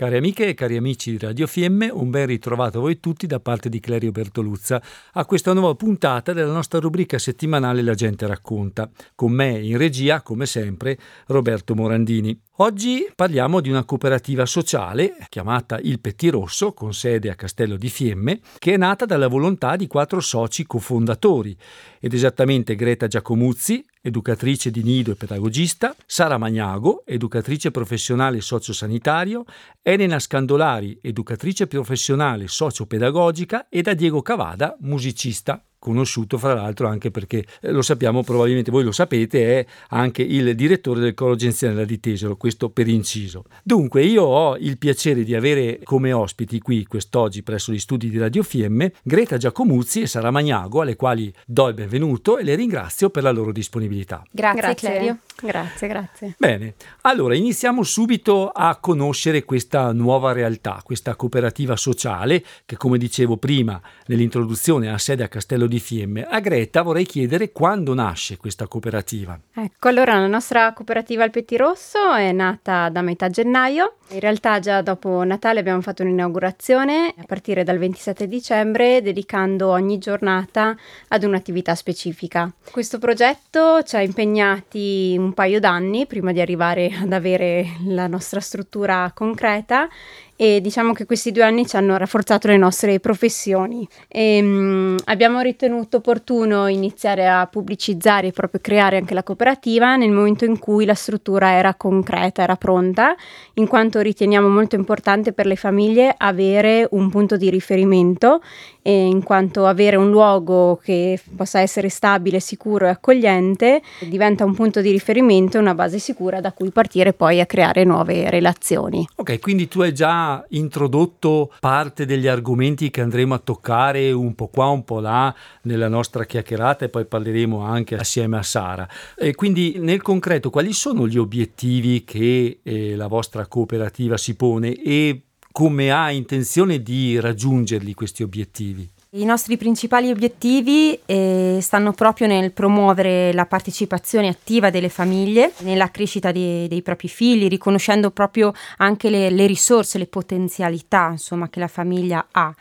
Cari amiche e cari amici di Radio Fiemme, un ben ritrovato a voi tutti da parte di Clerio Bertoluzza a questa nuova puntata della nostra rubrica settimanale La gente racconta. Con me in regia, come sempre, Roberto Morandini. Oggi parliamo di una cooperativa sociale chiamata Il Pettirosso, con sede a Castello di Fiemme, che è nata dalla volontà di quattro soci cofondatori, ed esattamente Greta Giacomuzzi, educatrice di nido e pedagogista, Sara Magnago, educatrice professionale sociosanitario, Elena Scandolari, educatrice professionale sociopedagogica e da Diego Cavada, musicista conosciuto fra l'altro anche perché eh, lo sappiamo, probabilmente voi lo sapete, è anche il direttore del Coro Genzianella di Tesero, questo per inciso. Dunque io ho il piacere di avere come ospiti qui quest'oggi presso gli studi di Radio Fiemme Greta Giacomuzzi e Sara Magnago, alle quali do il benvenuto e le ringrazio per la loro disponibilità. Grazie, grazie. Clerio. Grazie, grazie. Bene, allora iniziamo subito a conoscere questa nuova realtà, questa cooperativa sociale che come dicevo prima nell'introduzione ha sede a Castello di Fiemme. A Greta vorrei chiedere quando nasce questa cooperativa. Ecco, allora la nostra cooperativa al Pettirosso è nata da metà gennaio. In realtà già dopo Natale abbiamo fatto un'inaugurazione a partire dal 27 dicembre dedicando ogni giornata ad un'attività specifica. Questo progetto ci ha impegnati un paio d'anni prima di arrivare ad avere la nostra struttura concreta e diciamo che questi due anni ci hanno rafforzato le nostre professioni. E, mh, abbiamo ritenuto opportuno iniziare a pubblicizzare e proprio creare anche la cooperativa nel momento in cui la struttura era concreta, era pronta, in quanto riteniamo molto importante per le famiglie avere un punto di riferimento in quanto avere un luogo che possa essere stabile, sicuro e accogliente diventa un punto di riferimento una base sicura da cui partire poi a creare nuove relazioni. Ok, quindi tu hai già introdotto parte degli argomenti che andremo a toccare un po' qua, un po' là nella nostra chiacchierata e poi parleremo anche assieme a Sara. E quindi nel concreto quali sono gli obiettivi che eh, la vostra cooperativa si pone e come ha intenzione di raggiungerli questi obiettivi? I nostri principali obiettivi eh, stanno proprio nel promuovere la partecipazione attiva delle famiglie nella crescita dei, dei propri figli, riconoscendo proprio anche le, le risorse, le potenzialità insomma, che la famiglia ha.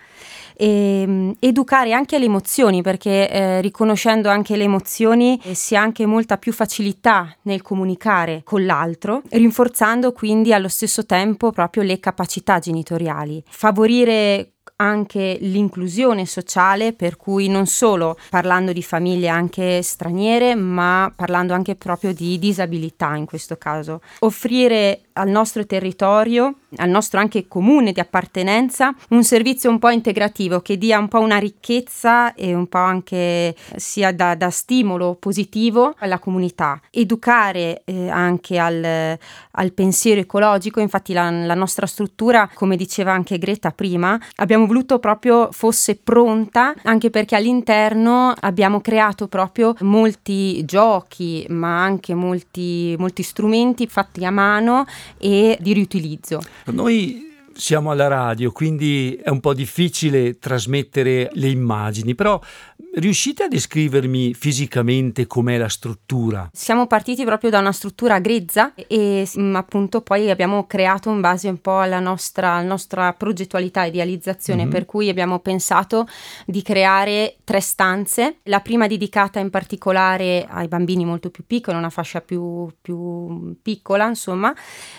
E, ehm, educare anche alle emozioni, perché eh, riconoscendo anche le emozioni eh, si ha anche molta più facilità nel comunicare con l'altro, rinforzando quindi allo stesso tempo proprio le capacità genitoriali. Favorire anche l'inclusione sociale, per cui non solo parlando di famiglie anche straniere, ma parlando anche proprio di disabilità in questo caso. Offrire al nostro territorio, al nostro anche comune di appartenenza, un servizio un po' integrativo che dia un po' una ricchezza e un po' anche sia da, da stimolo positivo alla comunità. Educare eh, anche al, al, pensiero ecologico, infatti la, la nostra struttura, come diceva anche Greta prima, abbiamo voluto proprio fosse pronta, anche perché all'interno abbiamo creato proprio molti giochi, ma anche molti, molti strumenti fatti a mano e di riutilizzo. Noi siamo alla radio, quindi è un po' difficile trasmettere le immagini, però riuscite a descrivermi fisicamente com'è la struttura? Siamo partiti proprio da una struttura grezza e mm, appunto poi abbiamo creato in base un po' alla nostra, alla nostra progettualità e idealizzazione, mm-hmm. per cui abbiamo pensato di creare tre stanze, la prima dedicata in particolare ai bambini molto più piccoli, una fascia più, più piccola, insomma,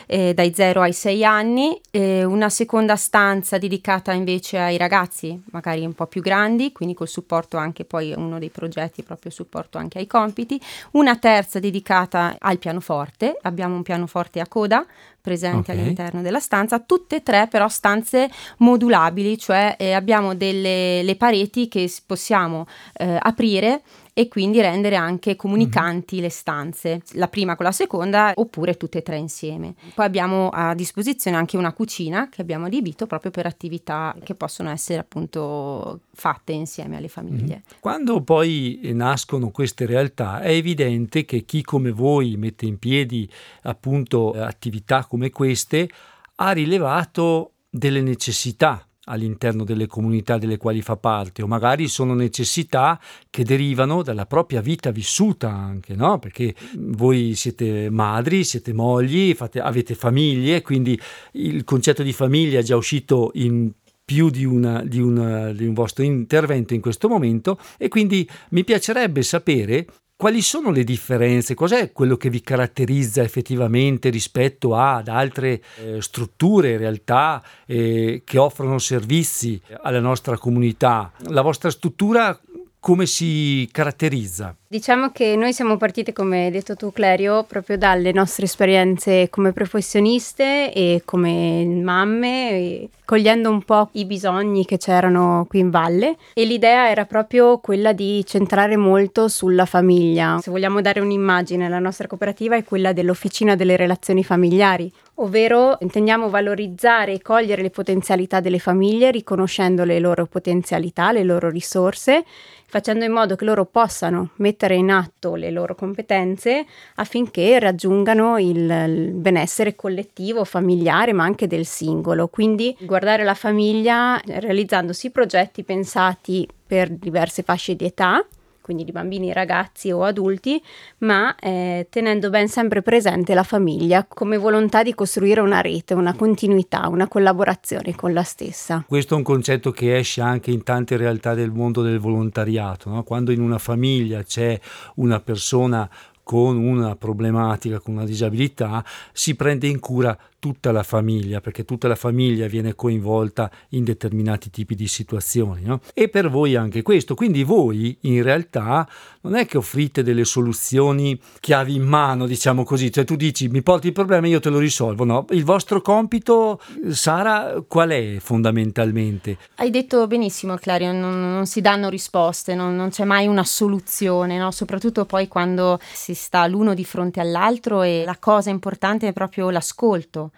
eh, dai 0 ai 6 anni, eh, una seconda stanza dedicata invece ai ragazzi, magari un po' più grandi, quindi col supporto anche poi uno dei progetti proprio supporto anche ai compiti, una terza dedicata al pianoforte, abbiamo un pianoforte a coda presente okay. all'interno della stanza, tutte e tre però stanze modulabili, cioè eh, abbiamo delle pareti che possiamo eh, aprire e quindi rendere anche comunicanti mm-hmm. le stanze, la prima con la seconda oppure tutte e tre insieme. Poi abbiamo a disposizione anche una cucina che abbiamo adibito proprio per attività che possono essere appunto fatte insieme alle famiglie. Mm-hmm. Quando poi nascono queste realtà è evidente che chi come voi mette in piedi appunto attività come queste ha rilevato delle necessità all'interno delle comunità delle quali fa parte o magari sono necessità che derivano dalla propria vita vissuta anche, no? Perché voi siete madri, siete mogli, fate, avete famiglie, quindi il concetto di famiglia è già uscito in più di, una, di, una, di, un vostro intervento in questo momento e quindi mi piacerebbe sapere quali sono le differenze, cos'è quello che vi caratterizza effettivamente rispetto ad altre eh, strutture, realtà eh, che offrono servizi alla nostra comunità. La vostra struttura come si caratterizza? Diciamo che noi siamo partite, come hai detto tu Clerio, proprio dalle nostre esperienze come professioniste e come mamme, e cogliendo un po' i bisogni che c'erano qui in valle e l'idea era proprio quella di centrare molto sulla famiglia. Se vogliamo dare un'immagine, la nostra cooperativa è quella dell'officina delle relazioni familiari, ovvero intendiamo valorizzare e cogliere le potenzialità delle famiglie riconoscendo le loro potenzialità, le loro risorse, facendo in modo che loro possano mettere mettere in atto le loro competenze affinché raggiungano il, benessere collettivo, familiare, ma anche del singolo. Quindi guardare la famiglia realizzandosi progetti pensati per diverse fasce di età quindi di bambini, ragazzi o adulti, ma eh, tenendo ben sempre presente la famiglia come volontà di costruire una rete, una continuità, una collaborazione con la stessa. Questo è un concetto che esce anche in tante realtà del mondo del volontariato, no? quando in una famiglia c'è una persona con una problematica, con una disabilità, si prende in cura tutta la famiglia, perché tutta la famiglia viene coinvolta in determinati tipi di situazioni. No? E per voi anche questo. Quindi voi in realtà non è che offrite delle soluzioni chiavi in mano, diciamo così, cioè tu dici mi porti il problema e io te lo risolvo. No, il vostro compito, Sara, qual è fondamentalmente? Hai detto benissimo, Clario, non, non si danno risposte, non, non c'è mai una soluzione, no? soprattutto poi quando si sta l'uno di fronte all'altro e la cosa importante è proprio l'ascolto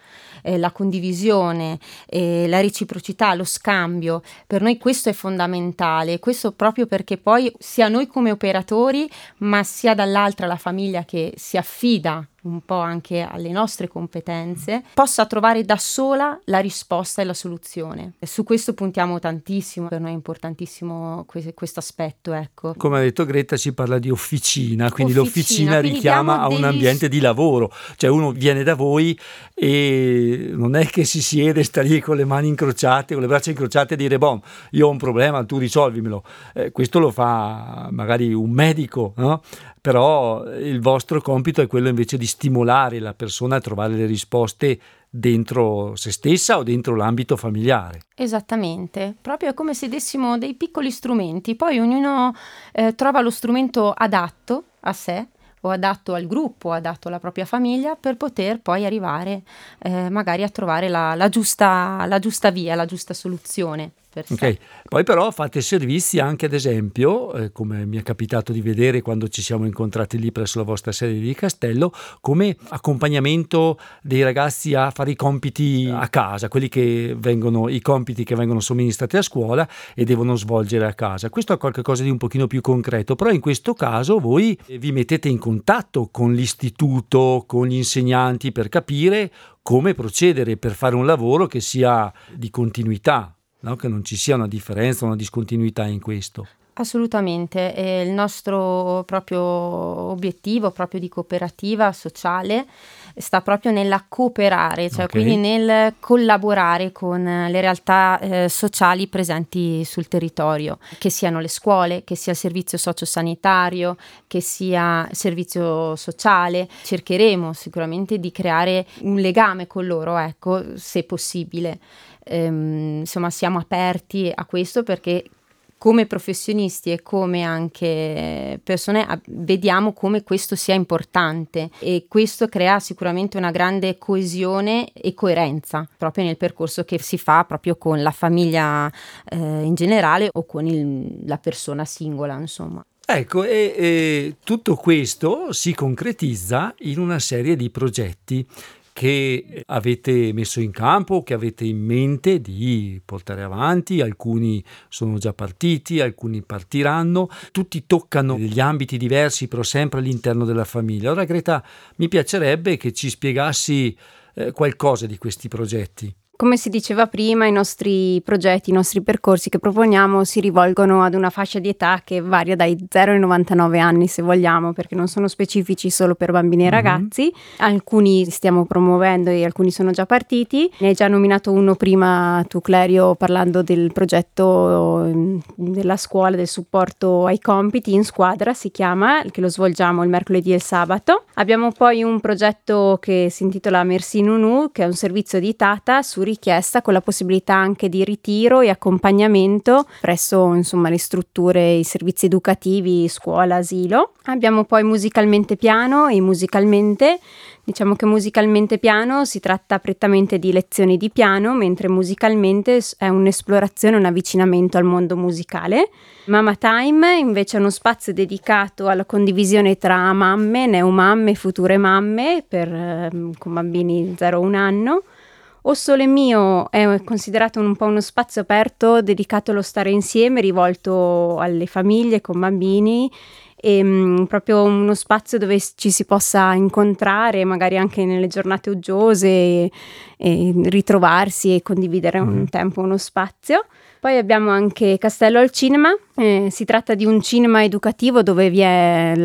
eh, la condivisione, eh, la reciprocità, lo scambio. Per noi questo è fondamentale, questo proprio perché poi sia noi come operatori, ma sia dall'altra la famiglia che si affida un po' anche alle nostre competenze, possa trovare da sola la risposta e la soluzione. E su questo puntiamo tantissimo, per noi è importantissimo que- questo aspetto. Ecco. Come ha detto Greta, si parla di officina, quindi officina, l'officina quindi richiama a un ambiente di lavoro, cioè uno viene da voi e non è che si siede, sta lì con le mani incrociate, con le braccia incrociate e dire, boh, io ho un problema, tu risolvimelo. Eh, questo lo fa magari un medico, no? Però il vostro compito è quello invece di stimolare la persona a trovare le risposte dentro se stessa o dentro l'ambito familiare. Esattamente, proprio come se dessimo dei piccoli strumenti, poi ognuno eh, trova lo strumento adatto a sé o adatto al gruppo, adatto alla propria famiglia per poter poi arrivare eh, magari a trovare la, la, giusta, la giusta via, la giusta soluzione. Ok, poi però fate servizi anche ad esempio, eh, come mi è capitato di vedere quando ci siamo incontrati lì presso la vostra sede di Castello, come accompagnamento dei ragazzi a fare i compiti a casa, quelli che vengono, i compiti che vengono somministrati a scuola e devono svolgere a casa. Questo è qualcosa di un pochino più concreto, però in questo caso voi vi mettete in contatto con l'istituto, con gli insegnanti per capire come procedere per fare un lavoro che sia di continuità no? che non ci sia una differenza, una discontinuità in questo. Assolutamente, e il nostro proprio obiettivo proprio di cooperativa sociale sta proprio nella cooperare, cioè okay. quindi nel collaborare con le realtà eh, sociali presenti sul territorio, che siano le scuole, che sia il servizio sociosanitario, che sia il servizio sociale. Cercheremo sicuramente di creare un legame con loro, ecco, se possibile. Ehm, insomma, siamo aperti a questo perché come professionisti e come anche persone vediamo come questo sia importante e questo crea sicuramente una grande coesione e coerenza proprio nel percorso che si fa proprio con la famiglia eh, in generale o con il, la persona singola insomma. Ecco, e, e tutto questo si concretizza in una serie di progetti che avete messo in campo, che avete in mente di portare avanti, alcuni sono già partiti, alcuni partiranno, tutti toccano degli ambiti diversi però sempre all'interno della famiglia. Ora Greta, mi piacerebbe che ci spiegassi eh, qualcosa di questi progetti. Come si diceva prima, i nostri progetti, i nostri percorsi che proponiamo si rivolgono ad una fascia di età che varia dai 0 ai 99 anni, se vogliamo, perché non sono specifici solo per bambini e mm-hmm. ragazzi. Mm-hmm. Alcuni stiamo promuovendo e alcuni sono già partiti. Ne hai già nominato uno prima tu, Clerio, parlando del progetto mm, della scuola, del supporto ai compiti in squadra, si chiama, che lo svolgiamo il mercoledì e il sabato. Abbiamo poi un progetto che si intitola Merci Nunu, che è un servizio di Tata su richiesta con la possibilità anche di ritiro e accompagnamento presso insomma, le strutture, i servizi educativi, scuola, asilo. Abbiamo poi musicalmente piano e musicalmente Diciamo che musicalmente piano si tratta prettamente di lezioni di piano, mentre musicalmente è un'esplorazione, un avvicinamento al mondo musicale. Mama Time invece è uno spazio dedicato alla condivisione tra mamme, neomamme future mamme per, ehm, con bambini 0-1 anno. O Sole Mio è considerato un po' uno spazio aperto dedicato allo stare insieme, rivolto alle famiglie con bambini e mh, proprio uno spazio dove ci si possa incontrare, magari anche nelle giornate uggiose, e, e ritrovarsi e condividere mm. un mm-hmm. tempo, uno spazio. Poi abbiamo anche Castello al Cinema, eh, si tratta di un cinema educativo dove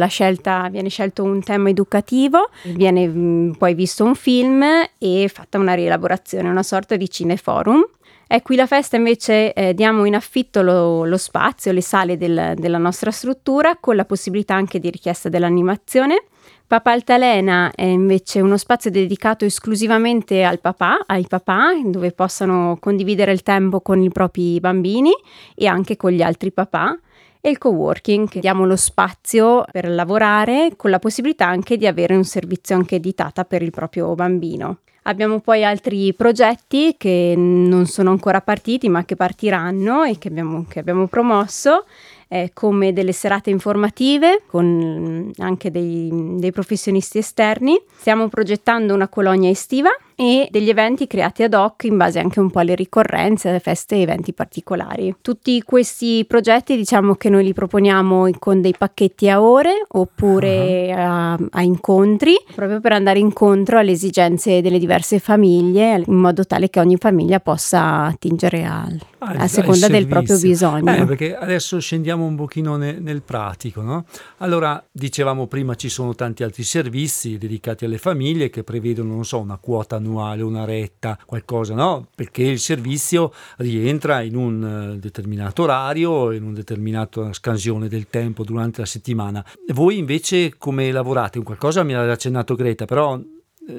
scelta, viene scelto un tema educativo, viene mh, mm, poi visto un film e fatta una rielaborazione, una sorta di cineforum. E qui la festa invece eh, diamo in affitto lo, lo spazio, le sale del, della nostra struttura con la possibilità anche di richiesta dell'animazione. Papa Altalena è invece uno spazio dedicato esclusivamente al papà, ai papà, dove possano condividere il tempo con i propri bambini e anche con gli altri papà. E il co-working, che diamo lo spazio per lavorare con la possibilità anche di avere un servizio anche di tata per il proprio bambino. Abbiamo poi altri progetti che non sono ancora partiti ma che partiranno e che abbiamo, che abbiamo promosso eh, come delle serate informative con mm, anche dei, dei professionisti esterni. Stiamo progettando una colonia estiva e degli eventi creati ad hoc in base anche un po' alle ricorrenze, alle feste e eventi particolari. Tutti questi progetti diciamo che noi li proponiamo con dei pacchetti a ore oppure uh-huh. a, a, incontri, proprio per andare incontro alle esigenze delle diverse famiglie, in modo tale che ogni famiglia possa attingere al, ah, a seconda del proprio bisogno. Eh, perché adesso scendiamo un pochino ne, nel pratico, no? Allora, dicevamo prima ci sono tanti altri servizi dedicati alle famiglie che prevedono, non so, una quota annuale, una retta, qualcosa, no? Perché il servizio rientra in un eh, determinato orario, in una determinata scansione del tempo durante la settimana. Voi invece come lavorate? Qualcosa mi ha accennato Greta, però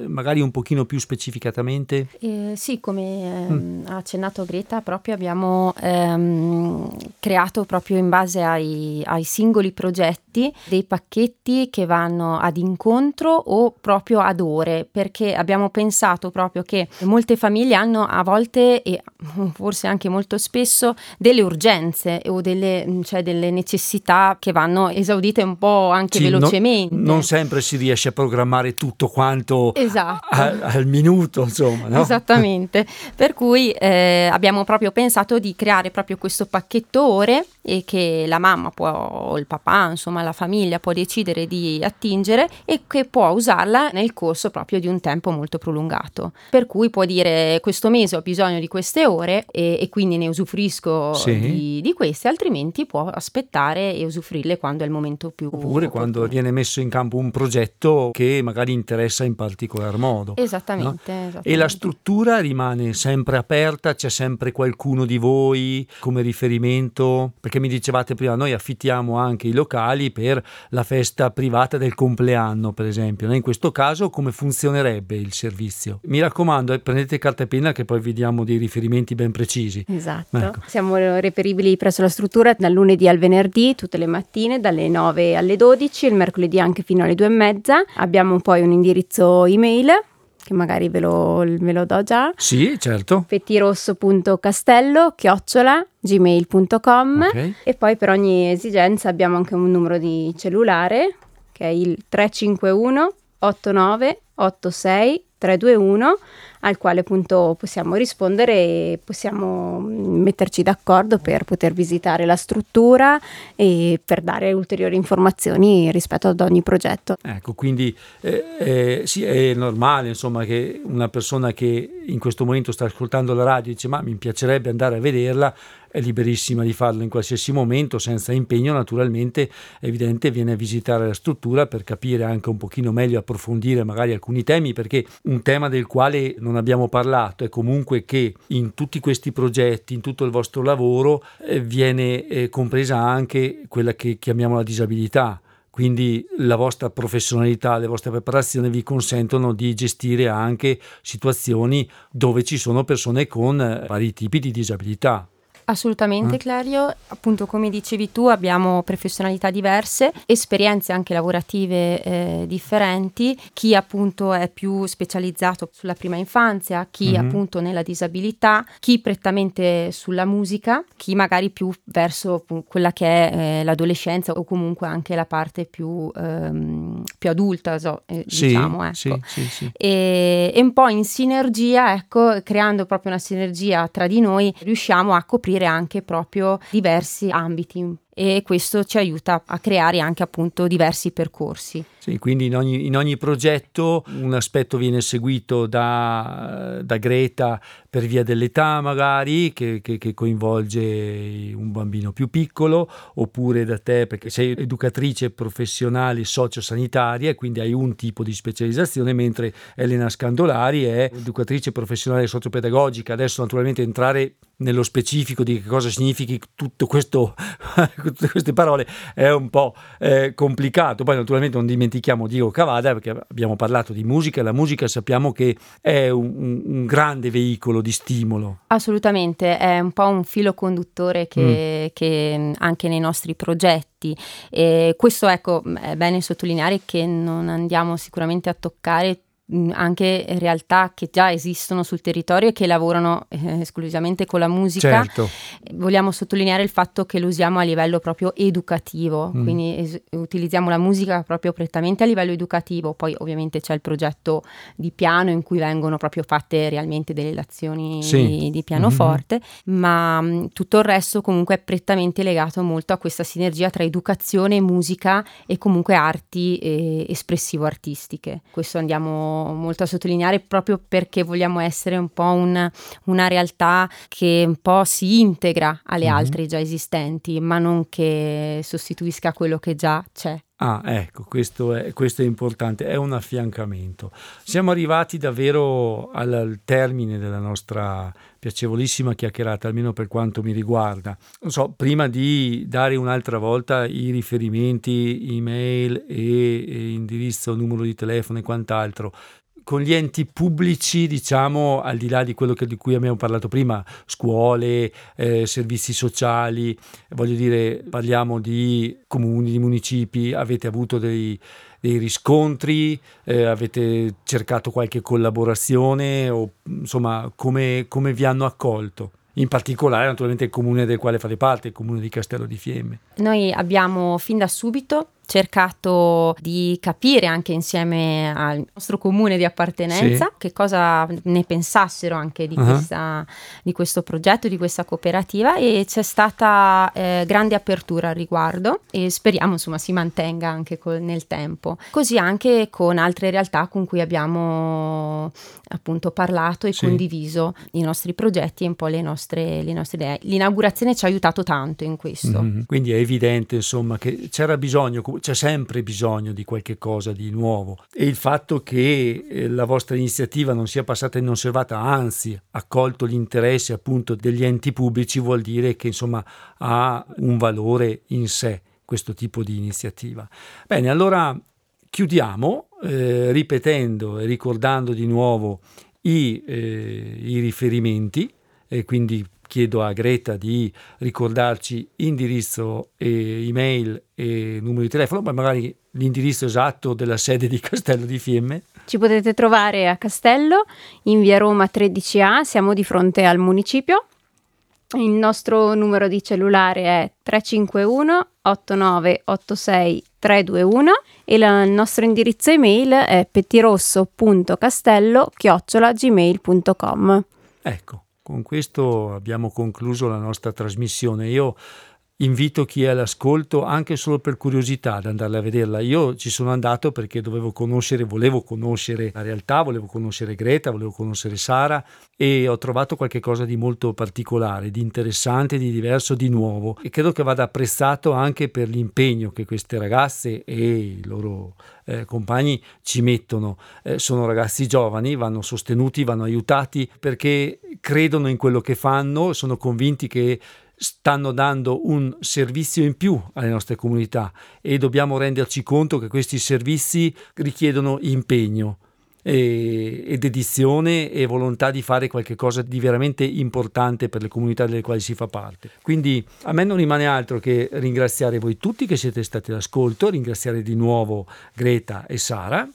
magari un pochino più specificatamente? Eh, sì, come ehm, mm. ha accennato Greta, proprio abbiamo ehm, creato proprio in base ai, ai, singoli progetti dei pacchetti che vanno ad incontro o proprio ad ore, perché abbiamo pensato proprio che molte famiglie hanno a volte e forse anche molto spesso delle urgenze o delle, cioè delle necessità che vanno esaudite un po' anche sì, velocemente. Non, non sempre si riesce a programmare tutto quanto esatto. a, al minuto, insomma. No? Esattamente. Per cui eh, abbiamo proprio pensato di creare proprio questo pacchetto ore e che la mamma può, o il papà, insomma la famiglia può decidere di attingere e che può usarla nel corso proprio di un tempo molto prolungato. Per cui può dire questo mese ho bisogno di queste ore e, e quindi ne usufruisco sì. di, di, queste, altrimenti può aspettare e usufruirle quando è il momento più Oppure opportuno. quando viene messo in campo un progetto che magari interessa in particolar modo. Esattamente, no? esattamente. E la struttura rimane sempre aperta, c'è sempre qualcuno di voi come riferimento? Perché mi dicevate prima, noi affittiamo anche i locali per la festa privata del compleanno, per esempio. In questo caso come funzionerebbe il servizio? Mi raccomando, eh, prendete carta e penna che poi vi diamo dei riferimenti ben precisi. Esatto. Ecco. Siamo reperibili presso la struttura dal lunedì al venerdì, tutte le mattine, dalle 9 alle 12, il mercoledì anche fino alle 2 e mezza. Abbiamo poi un indirizzo email che magari ve lo, ve lo do già. Sì, certo. pettirosso.castello chiocciola gmail.com okay. e poi per ogni esigenza abbiamo anche un numero di cellulare che è il 351 89 86 321 al quale appunto possiamo rispondere e possiamo metterci d'accordo per poter visitare la struttura e per dare ulteriori informazioni rispetto ad ogni progetto. Ecco, quindi eh, eh, sì, è normale insomma che una persona che in questo momento sta ascoltando la radio dice ma mi piacerebbe andare a vederla, è liberissima di farlo in qualsiasi momento, senza impegno naturalmente, è evidente viene a visitare la struttura per capire anche un pochino meglio, approfondire magari alcuni temi, perché un tema del quale non abbiamo parlato è comunque che in tutti questi progetti, in tutto il vostro lavoro, eh, viene eh, compresa anche quella che chiamiamo la disabilità. Quindi la vostra professionalità, le vostre preparazioni vi consentono di gestire anche situazioni dove ci sono persone con eh, vari tipi di disabilità. Assolutamente, mm. Clario. Appunto, come dicevi tu, abbiamo professionalità diverse, esperienze anche lavorative eh, differenti. Chi appunto è più specializzato sulla prima infanzia, chi mm-hmm. appunto nella disabilità, chi prettamente sulla musica, chi magari più verso quella che è eh, l'adolescenza o comunque anche la parte più, ehm, più adulta, so, eh, sì, diciamo. Ecco. Sì, sì, sì. E, e un po' in sinergia, ecco, creando proprio una sinergia tra di noi, riusciamo a coprire coprire anche proprio diversi ambiti e questo ci aiuta a creare anche appunto diversi percorsi. Sì, quindi in ogni, in ogni progetto un aspetto viene seguito da, da Greta per via dell'età magari che, che, che, coinvolge un bambino più piccolo oppure da te perché sei educatrice professionale sociosanitaria e quindi hai un tipo di specializzazione mentre Elena Scandolari è educatrice professionale sociopedagogica. Adesso naturalmente entrare nello specifico di che cosa significhi tutto questo tutte queste parole è un po' eh, complicato. Poi naturalmente non dimentichiamo Diego Cavada perché abbiamo parlato di musica, la musica sappiamo che è un, un grande veicolo di stimolo. Assolutamente, è un po' un filo conduttore che, mm. che anche nei nostri progetti. E questo ecco, è bene sottolineare che non andiamo sicuramente a toccare anche realtà che già esistono sul territorio e che lavorano eh, esclusivamente con la musica. Certo. Vogliamo sottolineare il fatto che lo usiamo a livello proprio educativo, mm. quindi es- utilizziamo la musica proprio prettamente a livello educativo, poi ovviamente c'è il progetto di piano in cui vengono proprio fatte realmente delle lezioni sì. di, di, pianoforte, mm-hmm. ma mh, tutto il resto comunque è prettamente legato molto a questa sinergia tra educazione, musica e comunque arti eh, espressivo-artistiche. Questo andiamo molto a sottolineare proprio perché vogliamo essere un po' un, una realtà che un po' si integra alle mm-hmm. altre già esistenti, ma non che sostituisca quello che già c'è. Ah, ecco, questo è, questo è, importante, è un affiancamento. Siamo arrivati davvero al, al, termine della nostra piacevolissima chiacchierata, almeno per quanto mi riguarda. Non so, prima di dare un'altra volta i riferimenti, email e, e indirizzo, numero di telefono e quant'altro, con gli enti pubblici, diciamo, al di là di quello che, di cui abbiamo parlato prima, scuole, eh, servizi sociali, voglio dire, parliamo di comuni, di municipi, avete avuto dei, dei riscontri, eh, avete cercato qualche collaborazione o insomma come, come vi hanno accolto? in particolare naturalmente il comune del quale fate parte, il comune di Castello di Fiemme. Noi abbiamo fin da subito cercato di capire anche insieme al nostro comune di appartenenza sì. che cosa ne pensassero anche di, uh-huh. questa, di, questo progetto, di questa cooperativa e c'è stata eh, grande apertura al riguardo e speriamo insomma si mantenga anche col, nel tempo. Così anche con altre realtà con cui abbiamo appunto parlato e sì. condiviso i nostri progetti e un po' le nostre, le nostre idee. L'inaugurazione ci ha aiutato tanto in questo. Mm-hmm. Quindi è evidente insomma che c'era bisogno c'è sempre bisogno di qualche cosa di nuovo e il fatto che eh, la vostra iniziativa non sia passata inosservata, anzi ha colto l'interesse appunto degli enti pubblici vuol dire che insomma ha un valore in sé questo tipo di iniziativa. Bene, allora chiudiamo eh, ripetendo e ricordando di nuovo i, eh, i riferimenti e quindi chiedo a Greta di ricordarci indirizzo e email e numero di telefono, ma magari l'indirizzo esatto della sede di Castello di Fiemme. Ci potete trovare a Castello in via Roma 13A, siamo di fronte al municipio. Il nostro numero di cellulare è 351 8986 321 e la, il nostro indirizzo email è pettirosso.castello gmail.com Ecco, con questo abbiamo concluso la nostra trasmissione. Io invito chi è all'ascolto anche solo per curiosità ad andarla a vederla. Io ci sono andato perché dovevo conoscere, volevo conoscere la realtà, volevo conoscere Greta, volevo conoscere Sara e ho trovato qualcosa di molto particolare, di interessante, di diverso, di nuovo e credo che vada apprezzato anche per l'impegno che queste ragazze e i loro eh, compagni ci mettono. Eh, sono ragazzi giovani, vanno sostenuti, vanno aiutati perché credono in quello che fanno, sono convinti che stanno dando un servizio in più alle nostre comunità e dobbiamo renderci conto che questi servizi richiedono impegno e, e dedizione e volontà di fare qualcosa di veramente importante per le comunità delle quali si fa parte. Quindi a me non rimane altro che ringraziare voi tutti che siete stati all'ascolto, ringraziare di nuovo Greta e Sara.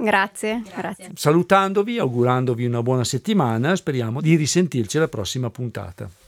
Grazie, grazie. Salutandovi, augurandovi una buona settimana, speriamo di risentirci alla prossima puntata.